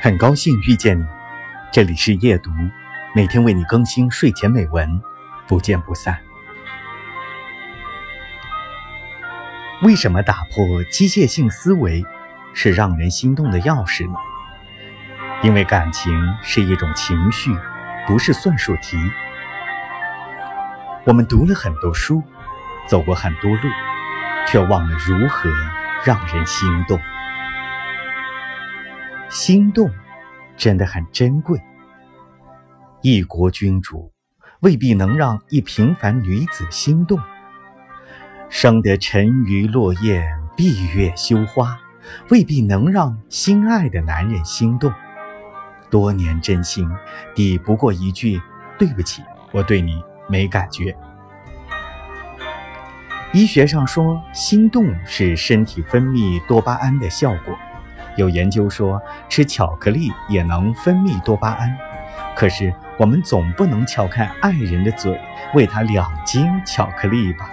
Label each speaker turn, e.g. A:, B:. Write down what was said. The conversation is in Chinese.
A: 很高兴遇见你，这里是夜读，每天为你更新睡前美文，不见不散。为什么打破机械性思维是让人心动的钥匙呢？因为感情是一种情绪，不是算术题。我们读了很多书，走过很多路，却忘了如何让人心动。心动真的很珍贵。一国君主未必能让一平凡女子心动，生得沉鱼落雁、闭月羞花，未必能让心爱的男人心动。多年真心抵不过一句“对不起，我对你没感觉”。医学上说，心动是身体分泌多巴胺的效果。有研究说，吃巧克力也能分泌多巴胺。可是，我们总不能撬开爱人的嘴，喂他两斤巧克力吧？